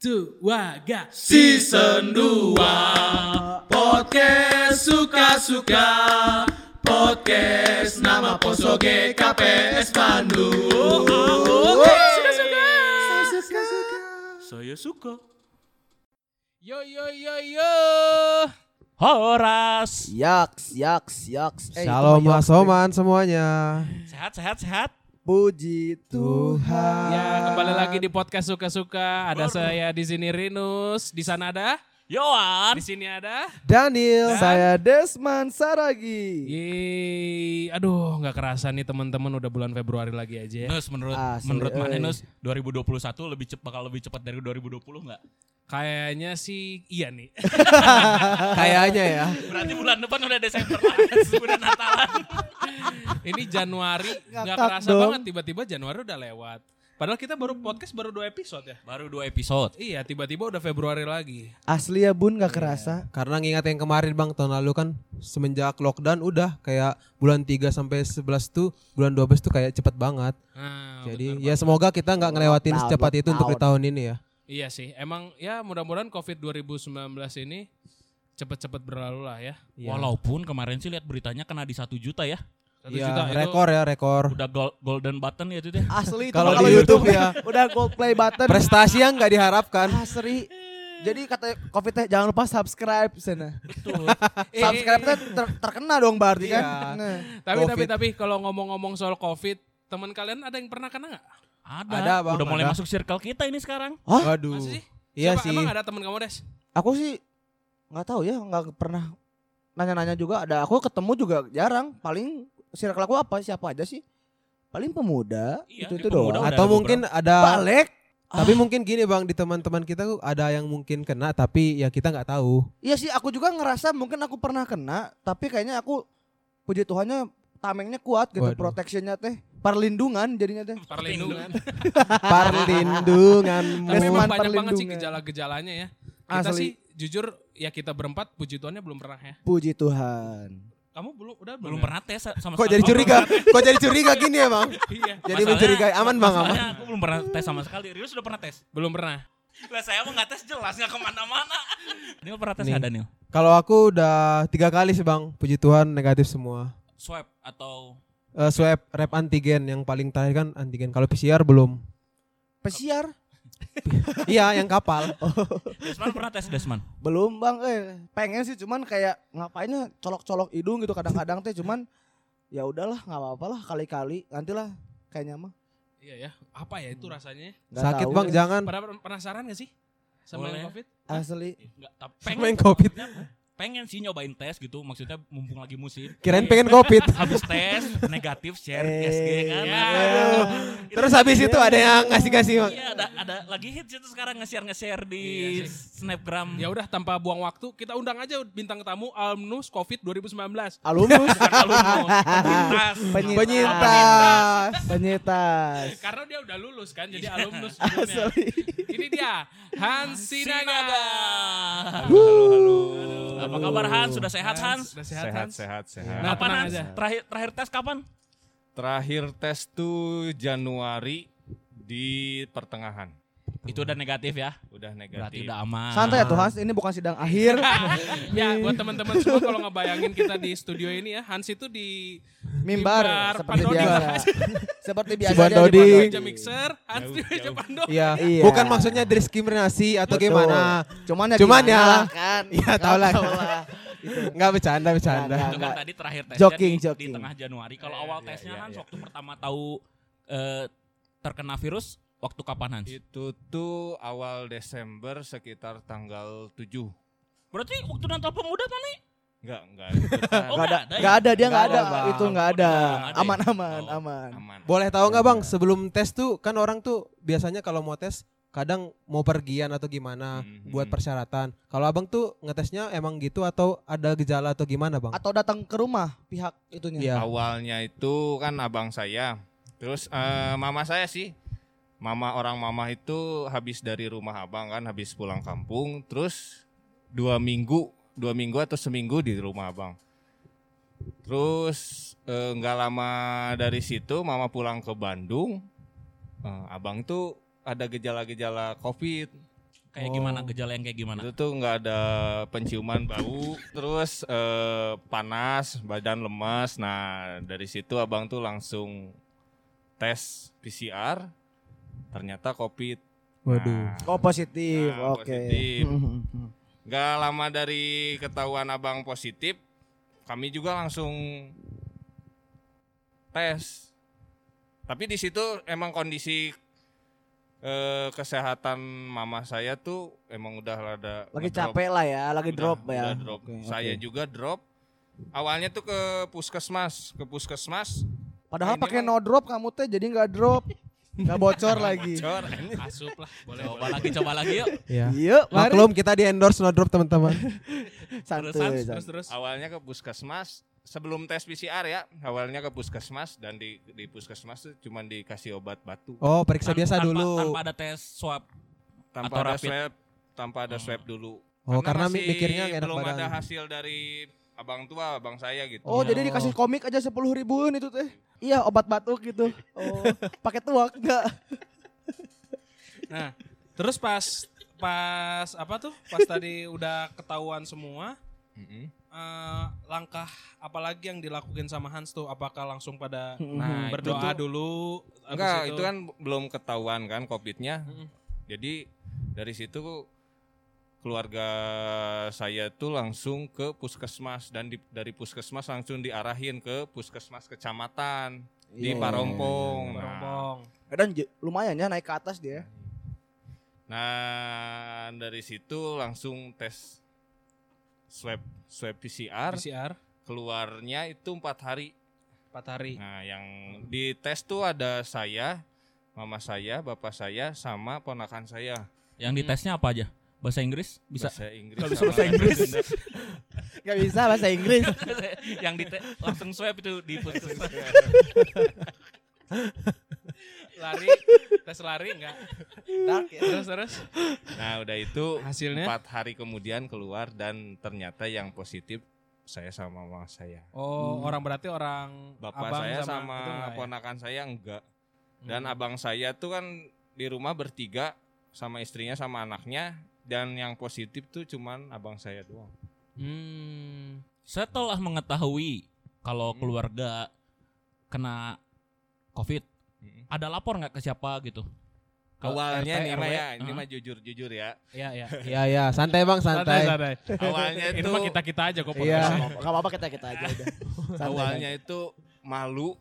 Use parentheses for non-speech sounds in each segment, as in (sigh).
two, waga. Season 2 Podcast suka-suka Podcast nama Posoge KPS Bandung Suka-suka. Saya suka Yo yo yo yo. Horas Yaks, yaks, yaks. Eh, Shalom Mas. Oman semuanya. Sehat sehat sehat Puji Tuhan. Ya, kembali lagi di podcast suka-suka. Ada saya di sini Rinus, di sana ada, Yohan di sini ada. Daniel. Saya Desman Saragi. Yeay, aduh nggak kerasa nih teman-teman udah bulan Februari lagi aja ya. Nus menurut Asli, menurut mana. Nus 2021 lebih cepat bakal lebih cepat dari 2020 nggak? Kayaknya sih iya nih. (laughs) Kayaknya ya. Berarti bulan depan udah Desember lah, udah Natalan. Ini Januari nggak kerasa dong. banget tiba-tiba Januari udah lewat. Padahal kita baru podcast baru dua episode ya. Baru dua episode. Iya, tiba-tiba udah Februari lagi. Asli ya bun gak kerasa. Karena ngingat yang kemarin Bang tahun lalu kan semenjak lockdown udah kayak bulan 3 sampai 11 tuh bulan 12 tuh kayak cepet banget. Nah, Jadi bener ya semoga kita nggak ngelewatin secepat itu untuk di tahun ini ya. Iya sih, emang ya mudah-mudahan COVID 2019 ini cepet-cepet berlalu lah ya. Iya. Walaupun kemarin sih lihat beritanya kena di satu juta ya. Satu Iya, juta itu- rekor ya rekor. Udah gol- golden button ya itu deh. Asli itu Kalau di YouTube ya. (laughs) Udah gold play button. Prestasi yang nggak diharapkan. Asli. Jadi kata Covid teh jangan lupa subscribe sana. Betul. (laughs) Subscribe teh ter- terkena dong berarti kan. Iya. Nah. Tapi tapi COVID. tapi kalau ngomong-ngomong soal COVID, teman kalian ada yang pernah kena nggak? Ada. Ada, Bang, Udah mulai ada. masuk circle kita ini sekarang. Hah? Waduh. Masih sih? Iya Siapa- sih. Emang ada teman kamu Des? Aku sih nggak tahu ya, nggak pernah nanya-nanya juga. Ada aku ketemu juga jarang. Paling circle aku apa? Siapa aja sih? Paling pemuda. Iya, itu itu pemuda doang. Atau mungkin ada Balik. tapi mungkin gini Bang di teman-teman kita tuh ada yang mungkin kena tapi ya kita nggak tahu. Iya sih, aku juga ngerasa mungkin aku pernah kena, tapi kayaknya aku puji Tuhannya tamengnya kuat gitu, Waduh. protectionnya teh, perlindungan jadinya teh. (laughs) Perlindungan. Perlindunganmu. Tapi memang banyak banget sih perlindungan. gejala-gejalanya ya. Kita Asli. sih jujur ya kita berempat puji Tuhannya belum pernah ya. Puji Tuhan. Kamu belum udah Belum pernah tes sama Kok jadi curiga? Kok jadi curiga gini ya Bang? (laughs) Iya, Jadi Masalahnya- mencurigai aman Bang aman. Aku belum pernah tes sama sekali. Rius sudah pernah tes? belum pernah. Lah saya mah nggak tes jelas nggak ke mana-mana. (laughs) Daniel pernah tes Nih. nggak Daniel? Kalau aku udah tiga kali sih Bang, puji Tuhan negatif semua. Swab atau Eh, swab rap antigen yang paling terakhir kan antigen. Kalau PCR belum. Pesiar? (laughs) iya, yang kapal. (laughs) Desman pernah tes Desman? Belum bang, eh pengen sih cuman kayak ngapainnya colok-colok hidung gitu kadang-kadang teh cuman ya udahlah nggak apa-apa lah kali-kali nantilah kayaknya mah. Iya ya. Apa ya itu rasanya? Nggak Sakit tahu Bang, deh. jangan. Pada penasaran gak sih sama Boleh. yang COVID? Asli. Enggak, tapi Sama pengen yang COVID. Pengen sih nyobain tes gitu. Maksudnya mumpung lagi musim. Kirain pengen covid. (laughs) Habis tes negatif share Eh, SG kan. ya. Aduh. Terus habis itu ada yang ngasih-ngasih Bang. Iya ada ada lagi hits itu sekarang nge-share nge-share di Iya sih. Snapgram. Ya udah tanpa buang waktu, kita undang aja bintang tamu alumnus COVID 2019. Alumnus. Alumnus, penyintas. Penyintas. Penyitas. Karena dia udah lulus kan, jadi Iya. alumnus. (laughs) Ini dia, Hans Sinaga. Sinaga. Halo, halo. Apa kabar Hans? Sudah sehat Hans? Sudah sehat, Sehat, Hans? sehat, sehat. Nah, Kapan Hans? aja. Terakhir terakhir tes kapan? Terakhir tes tuh Januari di pertengahan. Itu udah negatif ya. Udah Berarti negatif. udah aman. Santai ya tuh Hans, ini bukan sidang akhir. (laughs) ya, buat teman-teman semua kalau ngebayangin kita di studio ini ya, Hans itu di Mimbar, Mimbar, seperti Pandoding. biasa. (laughs) seperti biasa Si aja di meja mixer, Hans di meja. Iya. (laughs) Iya. Bukan maksudnya diskriminasi atau Betul. gimana. Cuman ya Cuman ya. lah kan. Iya, Nggak tahu lah. lah. Gitu. Enggak bercanda, bercanda. Itu kan tadi terakhir tesnya Joking, di, di joking. tengah Januari. Kalau Iya, awal iya, tesnya Hans iya. waktu pertama tahu eh, terkena virus waktu kapan Hans? Itu tuh awal Desember sekitar tanggal 7. Berarti waktu Natal Pemuda mana? Enggak, enggak. (laughs) Oh, Nggak ada, nggak ada ya? ada dia nggak Nggak ada, Bang. itu nggak ada. Ya? Aman aman Oh. aman. Aman. Boleh tahu nggak Bang, sebelum tes tuh kan orang tuh biasanya kalau mau tes kadang mau pergian atau gimana Mhm. buat persyaratan. Kalau Abang tuh ngetesnya emang gitu atau ada gejala atau gimana, Bang? Atau datang ke rumah pihak itunya. Iya. Awalnya itu kan abang saya. Terus eh, mama saya sih. Mama orang mama itu habis dari rumah abang kan, habis pulang kampung. Terus dua minggu, dua minggu atau seminggu di rumah abang. Terus eh, nggak lama dari situ mama pulang ke Bandung. Eh, abang tuh ada gejala-gejala COVID. Kayak Oh. gimana gejala yang kayak gimana? Itu tuh nggak ada penciuman bau, terus eh, panas, badan lemas. Nah dari situ abang tuh langsung tes PCR, ternyata COVID. Waduh. Nah, Oh positif, Nah, oke. positif. (laughs) Hmm, Gak lama dari ketahuan abang positif, kami juga langsung tes. Tapi di situ emang kondisi eh, kesehatan mama saya tuh emang udah rada Lagi ngedrop. capek lah ya, lagi Udah- drop ya. udah drop. Oke, Saya juga drop. Awalnya tuh ke puskesmas, ke puskesmas. Padahal pakai no drop kamu teh jadi nggak drop. Nggak bocor lagi. Cor, (laughs) Asup lah, boleh. Coba boleh. lagi, coba lagi yuk. Ya. Yuk, mari. Maklum kita di endorse no drop teman-teman. (laughs) Santuy, Terus, santuy. Terus terus. awalnya ke puskesmas sebelum tes PCR ya awalnya ke puskesmas dan di di puskesmas tuh cuma dikasih obat batu Oh, periksa Tan- biasa tanpa- dulu. Tanpa ada tes swab. tanpa atau ada rapid. swab tanpa ada swab dulu Oh, karena masih mikirnya enak belum badan. ada hasil dari abang tua abang saya gitu Oh, Iya. jadi dikasih komik aja sepuluh ribuan itu teh. Iya, obat batuk gitu. Oh, pakai tuak enggak? Nah, terus pas pas apa tuh? Pas tadi udah ketahuan semua, Mm-mm. eh, langkah apalagi yang dilakukan sama Hans tuh? Apakah langsung pada Nah, itu berdoa tuh- dulu? enggak itu kan belum ketahuan kan covidnya Mm-mm. jadi dari situ keluarga saya tuh langsung ke puskesmas dan di- dari puskesmas langsung diarahin ke puskesmas kecamatan di Iya, Parompong. Nah, Parompong. Dan j- lumayan ya naik ke atas dia. Nah, dari situ langsung tes swab swab PCR, PCR keluarnya itu empat hari. 4 hari. Nah, yang di tes tuh ada saya, mama saya, bapak saya, sama ponakan saya. Yang ditesnya apa aja? Bahasa Inggris bisa. Bahasa Inggris. Kalau bisa bahasa Inggris. Sunda. Gak bisa bahasa Inggris. (laughs) yang di langsung swab itu di puskesmas. Lari, tes lari enggak? Dark ya. Terus terus. Nah, udah itu Hasilnya? empat hari kemudian keluar dan ternyata yang positif saya sama mama saya. Oh, orang berarti orang Bapak abang saya sama, sama, ya? ponakan saya enggak. Dan Hmm. abang saya tuh kan di rumah bertiga sama istrinya sama anaknya dan yang positif tuh cuman abang saya doang. Hmm. Setelah mengetahui kalau Hmm. keluarga kena COVID, Mm-mm. ada lapor nggak ke siapa gitu? Ke Awalnya RT, nih mah RW? ya, ini Heeh. mah jujur-jujur ya. Iya, iya. (laughs) Iya, iya, santai Bang, santai. santai. Awalnya Ini itu mah kita-kita aja kok Iya. podcast. Gak apa-apa kita kita aja udah. (laughs) Santai, awalnya itu malu,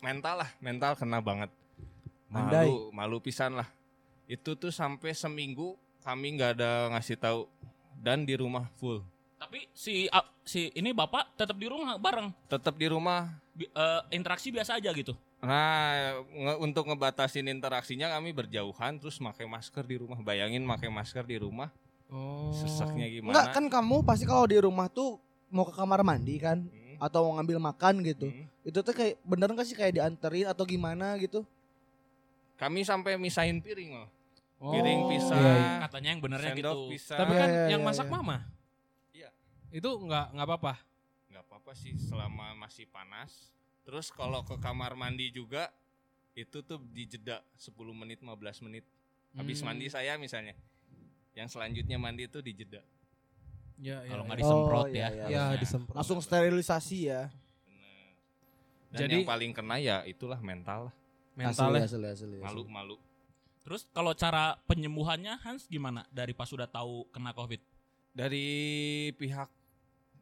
mental lah, mental kena banget. Andai. Malu, malu pisan lah. Itu tuh sampai seminggu kami nggak ada ngasih tahu dan di rumah full. Tapi si a- si ini bapak tetap di rumah bareng, Tetap di rumah. Bi- eh, interaksi biasa aja gitu. Nah, nge- untuk ngebatasin interaksinya kami berjauhan terus pakai masker di rumah. Bayangin pakai masker di rumah, Oh. seseknya gimana? Enggak kan kamu pasti kalau di rumah tuh mau ke kamar mandi kan Hmm, atau mau ngambil makan gitu. hmm. Itu tuh kayak bener nggak sih kayak dianterin atau gimana gitu? Kami sampai misahin piring loh. Oh. Piring pisah, Iya, iya. Katanya yang benernya sendok gitu. pisah. Tapi Iya, kan iya, yang iya, masak iya. mama. Iya. Itu enggak enggak apa-apa. nggak apa-apa sih selama masih panas. Terus kalau ke kamar mandi juga itu tuh dijeda 10 menit 15 menit. Habis Hmm. mandi saya misalnya. Yang selanjutnya mandi itu dijeda. Ya, ya, Kalau ya. nggak disemprot Oh, iya, ya. iya. Iya, harusnya. disemprot. Langsung sterilisasi ya. Bener. Dan Jadi- yang paling kena ya itulah mental lah. mentalnya. Asli, asli, asli, asli. Malu-malu. Terus kalau cara penyembuhannya Hans gimana? Dari pas sudah tahu kena COVID? Dari pihak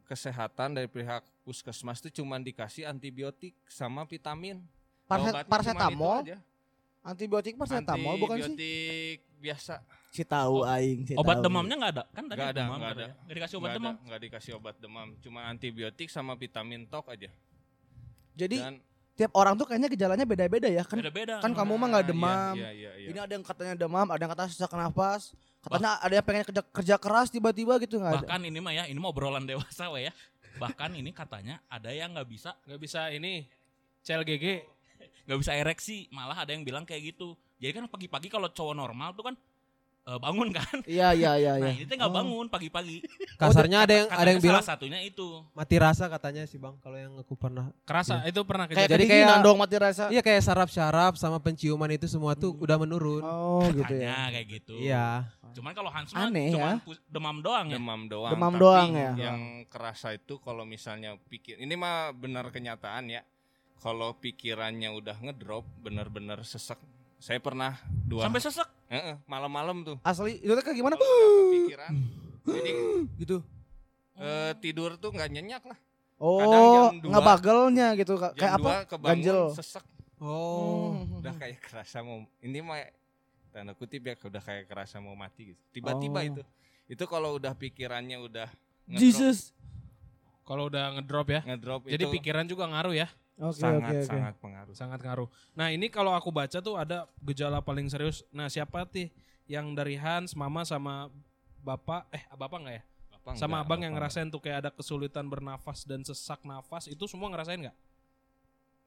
kesehatan dari pihak puskesmas itu cuma dikasih antibiotik sama vitamin. Parse- Obatnya cuman paracetamol, aja. antibiotik paracetamol bukan sih? Antibiotik biasa. Si tahu Oh, aing, si Obat tahu. demamnya nggak ada? Kan tadi Nggak ada, demam nggak katanya. ada. Nggak dikasih obat Nggak demam? ada, nggak dikasih obat demam, cuma antibiotik sama vitamin tok aja. Jadi Dan tiap orang tuh kayaknya gejalanya beda-beda ya kan? Beda-beda. kan kamu mah nggak Ah, demam. Iya, iya, iya. Ini ada yang katanya demam, ada yang katanya sesak nafas, katanya ada yang pengen kerja, kerja keras tiba-tiba gitu nggak ada. Bahkan ini mah ya, ini mau obrolan dewasa we ya. Bahkan ini katanya ada yang nggak bisa Nggak bisa ini CLGG. nggak bisa ereksi, malah ada yang bilang kayak gitu. Jadi kan pagi-pagi kalau cowok normal tuh kan eh, bangun kan. Iya iya iya Nah, iya. ini teh nggak Oh. bangun pagi-pagi. Kasarnya ada yang ada yang bilang salah satunya itu. mati rasa katanya sih bang. Kalau yang aku pernah. Kerasa itu pernah Kayak kejadian. Jadi kedinginan kayak- dong mati rasa. Iya kayak saraf-saraf sama penciuman itu semua tuh udah menurun. Oh gitu ya. Katanya kayak gitu. Iya. Cuman kalau Hans mah Aneh cuman ya. demam doang ya. demam doang. Demam tapi doang ya. Yang kerasa itu kalau misalnya pikir ini mah benar kenyataan ya. Kalau pikirannya udah ngedrop, benar-benar sesek. Saya pernah dua Sampai sesek. Heeh, malam-malam tuh. Asli itu tuh kayak gimana? Kepikiran, jadi (gasps) gitu. eh, tidur tuh nggak nyenyak lah. Oh, jam dua- ngebagelnya gitu Jam kayak apa? 2 kebangun Ganjel. sesek. Oh. Hmm. (laughs) Udah kayak kerasa mau ini mah tanda kutip ya udah kayak kerasa mau mati gitu. Tiba-tiba Oh. itu. Itu kalau udah pikirannya udah ngedrop, Jesus. Kalau udah ngedrop ya. ngedrop Jadi itu pikiran juga ngaruh ya. Oke sangat oke oke. sangat pengaruh. Sangat ngaruh. Nah ini kalau aku baca tuh ada gejala paling serius. Nah siapa sih yang dari Hans, Mama sama Bapak, eh Bapak nggak ya? Bapak sama enggak, Abang yang ngerasain tuh kayak ada kesulitan bernafas dan sesak nafas. Itu semua ngerasain nggak?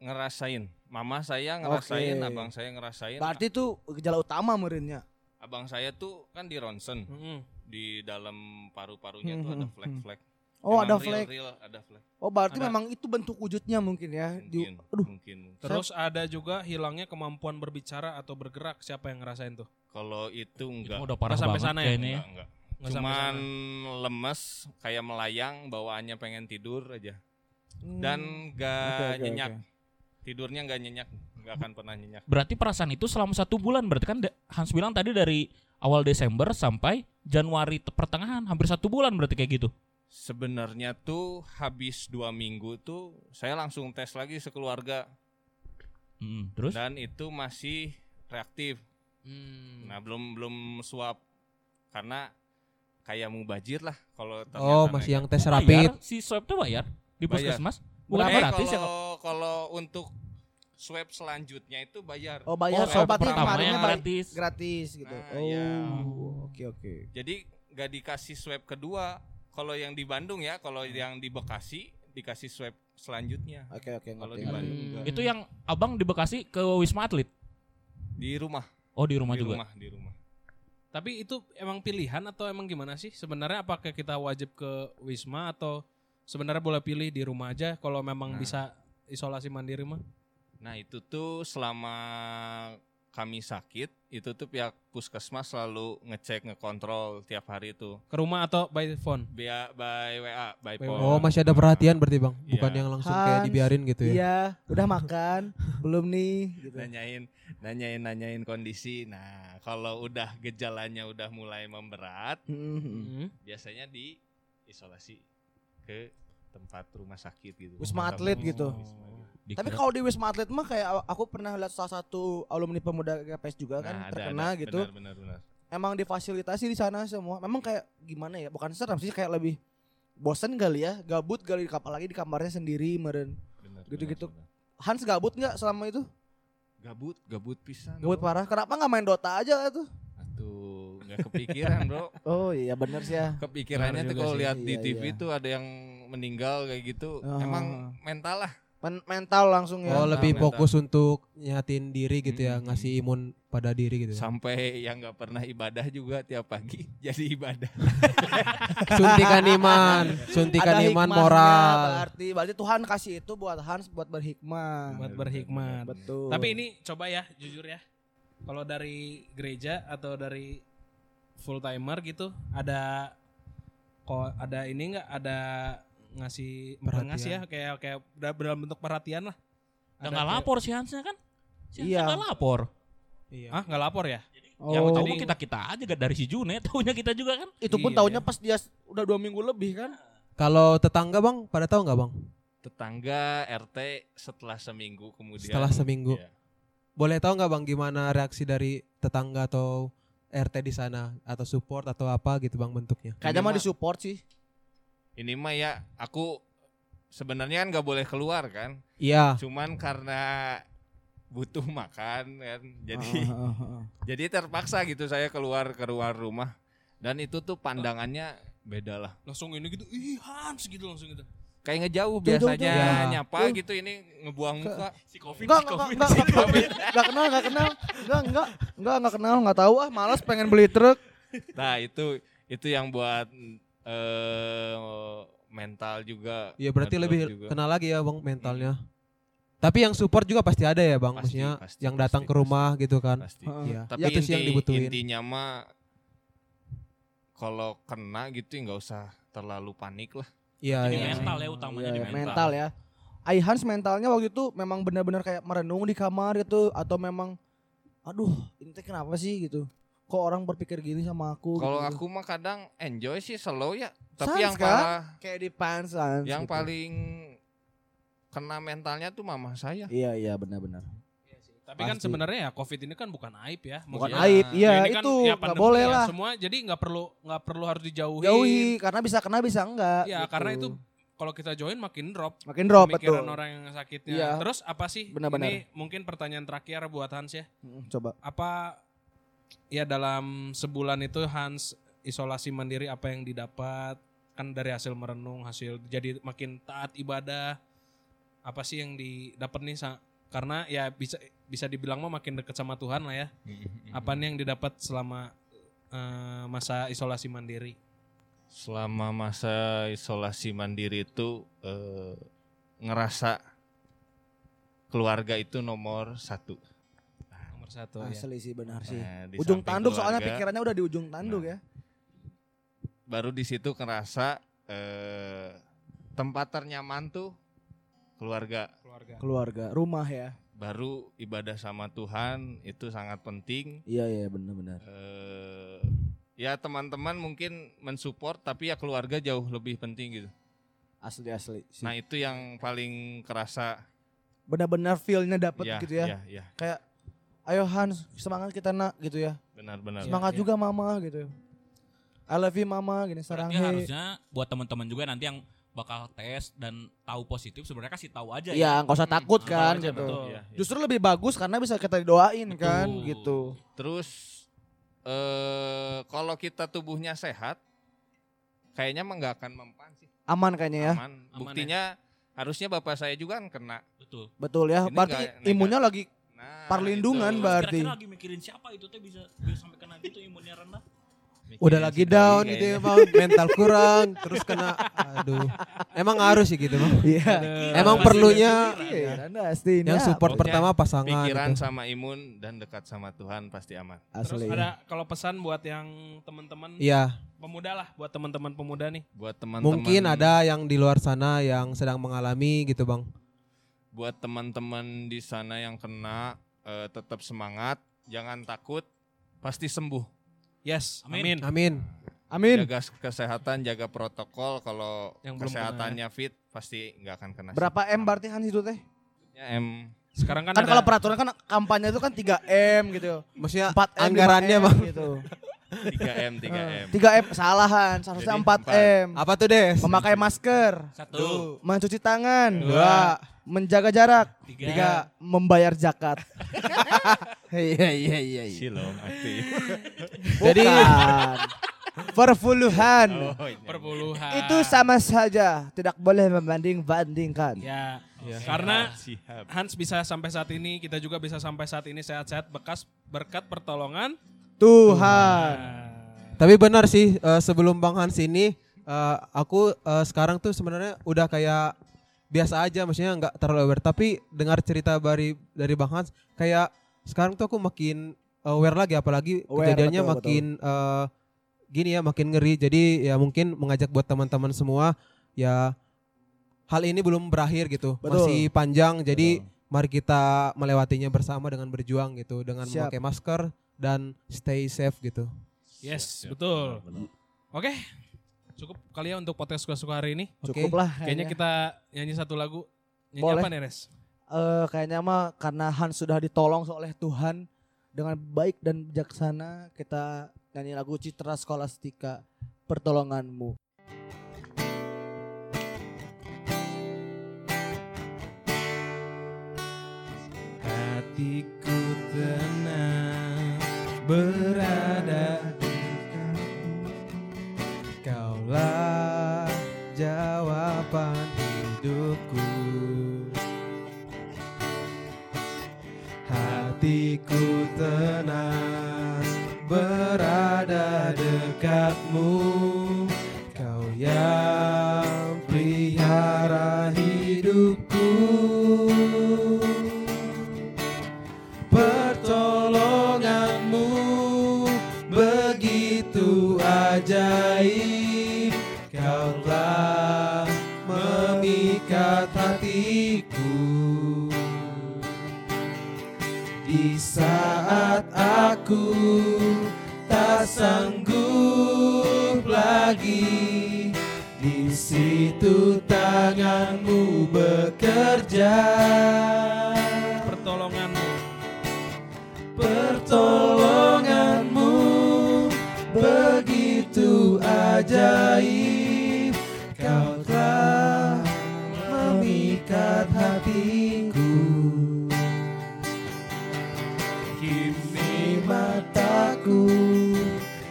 ngerasain. Mama saya ngerasain, Oke. abang saya ngerasain. Berarti itu gejala utama merinnya. abang saya tuh kan di ronsen, Mm-mm. di dalam paru-parunya tuh ada Hmm, hmm, flek-flek. Oh, Emang ada real- flek. real ada flek. Oh, berarti Ada. memang itu bentuk wujudnya mungkin ya. Di- Mungkin, aduh. mungkin. mungkin. Terus ada juga hilangnya kemampuan berbicara atau bergerak. Siapa yang ngerasain tuh? Kalau itu Itu enggak. udah parah Nggak sampai banget sana ya? ya. Enggak, enggak. Nggak Cuman sana. lemes, kayak melayang, bawaannya pengen tidur aja. Hmm. Dan enggak Oke, oke, nyenyak. oke. Tidurnya enggak nyenyak, enggak akan pernah nyenyak. Berarti perasaan itu selama satu bulan. Berarti kan Hans bilang tadi dari awal Desember sampai Januari te- pertengahan. Hampir satu bulan berarti kayak gitu. Sebenarnya tuh habis dua minggu tuh saya langsung tes lagi sekeluarga Hmm, terus? dan itu masih reaktif. Hmm. Nah belum belum swab karena kayak mubajir lah kalau ternyata Oh, masih yang tes Oh, rapid. bayar? Si swab tuh bayar di puskesmas? Bukan Eh, gratis ya? kalau kalau untuk swab selanjutnya itu bayar. Oh, bayar. Oh, Oh, berarti pertamanya kemarinnya yang bay- gratis. gratis gitu. Nah, oh, iya. oke oke. Jadi nggak dikasih swab kedua. Kalau yang di Bandung ya, kalau yang di Bekasi dikasih swab selanjutnya Oke oke Kalau di Bandung Hmm. enggak. Itu yang abang di Bekasi ke Wisma Atlet? di rumah, Oh di rumah di juga? rumah, di rumah. Tapi itu emang pilihan atau emang gimana sih? Sebenarnya apakah kita wajib ke Wisma atau sebenarnya boleh pilih di rumah aja kalau memang Nah. bisa isolasi mandiri mah? Nah itu tuh selama kami sakit, itu tuh pihak puskesmas selalu ngecek, ngekontrol tiap hari itu. Ke rumah atau by phone? By, by WA, by By phone. Oh, masih ada perhatian berarti, Bang. Bukan Iya. yang langsung kayak Hans, dibiarin gitu ya. Iya, udah makan? (laughs) Belum nih gitu. nanyain nanyain nanyain kondisi nah kalau udah gejalanya udah mulai memberat Hmm. Hmm. biasanya di isolasi ke tempat rumah sakit gitu Wisma Atlet gitu. gitu. Dikira- Tapi kalau di Wisma Atlet mah kayak aku pernah lihat salah satu alumni pemuda GPS juga kan Nah, ada, terkena ada. gitu. benar benar benar Emang difasilitasi di sana semua. Memang kayak gimana ya? Bukan serem sih kayak lebih bosen kali ya, gabut kali di kapal lagi di kamarnya sendiri meren. benar Gitu-gitu. benar, benar. Hans gabut nggak selama itu? gabut gabut pisan Gabut bro. parah. Kenapa nggak main Dota aja tuh? Aduh, nggak kepikiran bro (laughs) Oh iya bener sih ya. kepikirannya Benar tuh kalau lihat di Iya, TV iya. tuh ada yang meninggal kayak gitu Oh. emang mental lah Men- mental langsung ya. Oh, lebih mental. fokus untuk nyatin diri gitu ya, Hmm. ngasih imun pada diri gitu. ya. sampai yang nggak pernah ibadah juga tiap pagi (laughs) jadi ibadah (laughs) Suntikan iman, suntikan Ada iman hikmahnya, moral. Berarti berarti Tuhan kasih itu buat Hans buat berhikmah. Buat berhikmat. Betul. Tapi ini coba ya jujur ya. Kalau dari gereja atau dari full timer gitu ada kok ada ini enggak ada ngasih Perhatian. ngasih ya kayak kayak da- dalam bentuk perhatian lah. Udah nggak kayak- lapor si Hansnya kan? Si Hansnya Iya. nggak lapor. Iya. Ah, nggak lapor ya? oh, Yang tahu jadi- kita kita aja gak dari si June, (laughs) taunya kita juga kan? itu pun Iya, tahunya iya. pas dia udah dua minggu lebih kan. Kalau tetangga, Bang, pada tahu nggak, Bang? tetangga RT setelah seminggu kemudian Setelah seminggu. Iya. Boleh tahu nggak, Bang, gimana reaksi dari tetangga atau RT di sana atau support atau apa gitu, Bang, bentuknya? Kayaknya mah mah- disupport sih. Ini mah ya aku sebenarnya kan nggak boleh keluar kan Iya. cuman karena butuh makan kan jadi jadi terpaksa gitu saya keluar ke luar rumah dan itu tuh pandangannya beda lah Langsung ini gitu, ih Hans gitu langsung gitu. kayak ngejauh Jauh, jauh, biasanya jauh. nyapa Jauh. gitu ini ngebuang muka. Si Covid, Enggak, si enggak, Covid, enggak, si enggak, Covid. enggak, enggak kenal, enggak kenal. Enggak, enggak, enggak, enggak kenal, enggak tahu ah, malas pengen beli truk. Nah, itu itu yang buat eh mental juga. Iya berarti lebih juga. kenal lagi ya bang mentalnya. Tapi yang support juga pasti ada ya bang, Pasti, maksudnya pasti, yang datang pasti, ke rumah gitu kan. Pasti. Heeh. Iya. Tapi Ya, itu sih yang inti- dibutuhin. intinya mah kalau kena gitu ya nggak usah terlalu panik lah. Iya Jadi iya. mental ya utamanya Iya, di iya, mental. mental ya. Aihans mentalnya waktu itu memang benar-benar kayak merenung di kamar gitu atau memang aduh ini teh kenapa sih gitu. Kok orang berpikir gini sama aku Kalau gitu. aku mah kadang enjoy sih slow ya. Tapi Sans yang kan? parah, kayak di pants Sans, yang gitu. paling kena mentalnya tuh mama saya. Iya iya benar-benar. Tapi kan Pasti. sebenarnya ya COVID ini kan bukan aib ya. Bukan Maksudnya, aib, iya ini kan itu ya nggak pandemi boleh ya, lah. Semua jadi nggak perlu nggak perlu harus dijauhi. Jauhi karena bisa kena bisa enggak. Ya gitu. karena itu kalau kita join makin drop. makin drop betul. pemikiran orang yang sakitnya. Iya. Terus apa sih? Benar-benar. Ini mungkin pertanyaan terakhir buat Hans ya. Coba. Apa ya dalam sebulan itu Hans isolasi mandiri apa yang didapat kan dari hasil merenung hasil jadi makin taat ibadah apa sih yang didapat nih karena ya bisa bisa dibilang mah makin dekat sama Tuhan lah ya. Apa nih yang didapat selama eh, masa isolasi mandiri? Selama masa isolasi mandiri itu eh, ngerasa keluarga itu nomor satu. Satu ya Asli sih benar sih. Nah, Ujung tanduk soalnya keluarga, pikirannya udah di ujung tanduk Nah. ya. Baru di situ ngerasa eh, tempat ternyaman tuh keluarga. keluarga Keluarga, rumah ya. Baru ibadah sama Tuhan itu sangat penting. Iya iya benar-benar. Eh, ya teman-teman mungkin mensupport tapi ya keluarga jauh lebih penting gitu. Asli asli. Sih. Nah itu yang paling kerasa. Benar-benar feel-nya dapet ya, gitu ya. ya, ya, Kayak ayo Hans semangat kita nak gitu ya. benar-benar. Semangat iya. juga mama gitu. I love you mama gini sarang he. harusnya buat teman-teman juga nanti yang bakal tes dan tahu positif sebenarnya kasih tahu aja Iya, nggak usah takut Hmm, kan gitu. betul. Iya, iya. Justru lebih bagus karena bisa kita doain kan gitu. Terus eh kalau kita tubuhnya sehat, kayaknya mah nggak akan mempan sih. Aman kayaknya ya. Aman. Aman Buktinya harusnya bapak saya juga kan kena. Betul. Betul ya. Ini Berarti imunnya lagi Perlindungan, itu. Mbak. Berarti. Kira-kira lagi mikirin siapa itu teh bisa, bisa sampai kena gitu imunnya rendah. Mikirin Udah lagi down gitu ya bang, mental kurang, terus kena, aduh. Emang harus sih gitu bang. Iya. Emang perlunya Iya, pasti ini yang support Pokoknya pertama pasangan. Pikiran gitu. sama imun dan dekat sama Tuhan pasti aman. terus Asli. ada kalau pesan buat yang teman-teman Iya, pemuda lah buat teman-teman pemuda nih Buat teman-teman mungkin ada yang di luar sana yang sedang mengalami gitu bang. Buat teman-teman di sana yang kena eh, tetap semangat, jangan takut, pasti sembuh. yes Amin. amin, Amin. Amin. Jaga kesehatan, jaga protokol. Kalau Yang kesehatannya fit, pasti nggak akan kena. Berapa M berarti Hans itu teh? Ya, M. sekarang kan, Kan ada kalau peraturan kan kampanye itu kan 3 M gitu. Maksudnya 4 M anggarannya 5M bang. gitu. 3 M, 3 M. 3 M kesalahan, seharusnya Jadi 4 empat. M. Apa tuh Des? Memakai masker, Satu, mencuci tangan, Dua. Menjaga jarak, tiga, tiga membayar zakat. (laughs) Iya iya iya. iya. Silom, aktif. Jadi perpuluhan. Oh, iya. perpuluhan Itu sama saja, tidak boleh membanding-bandingkan. ya Ya. karena. Hans bisa sampai saat ini kita juga bisa sampai saat ini sehat-sehat bekas berkat pertolongan Tuhan. Nah, Tapi benar sih eh, sebelum Bang Hans ini eh, aku eh, sekarang tuh sebenarnya udah kayak biasa aja maksudnya nggak terlalu aware. Tapi dengar cerita dari dari Bang Hans kayak sekarang tuh aku makin aware lagi apalagi Aware, kejadiannya betul, makin eh, gini ya makin ngeri. Jadi ya mungkin mengajak buat teman-teman semua ya hal ini belum berakhir gitu. Betul. masih panjang jadi Betul. mari kita melewatinya bersama dengan berjuang gitu dengan Siap. memakai masker dan stay safe gitu. Yes Siap, betul oke cukup kali ya untuk podcast suka-suka hari ini. Cukup lah kayaknya kita nyanyi satu lagu nyanyi Boleh. apa nih Res Eh, kayaknya mah karena Hans sudah ditolong oleh Tuhan dengan baik dan bijaksana kita nyanyi lagu Citra Skolastika pertolonganmu. hatiku tenang berada ajaib Kau telah memikat hatiku. Di saat aku tak sanggup lagi Di situ tanganmu bekerja. Pertolonganmu. Pertolonganmu begitu ajaib mataku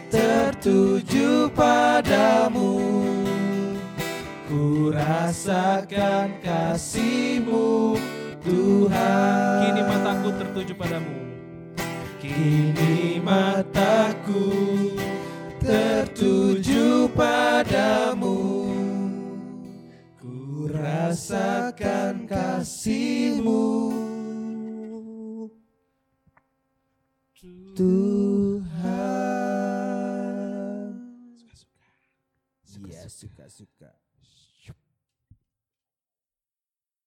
tertuju padamu. Ku rasakan kasihmu Tuhan. Kini mataku tertuju padamu. Kini mataku tertuju padamu. Ku rasakan kasihmu Tuhan suka-suka.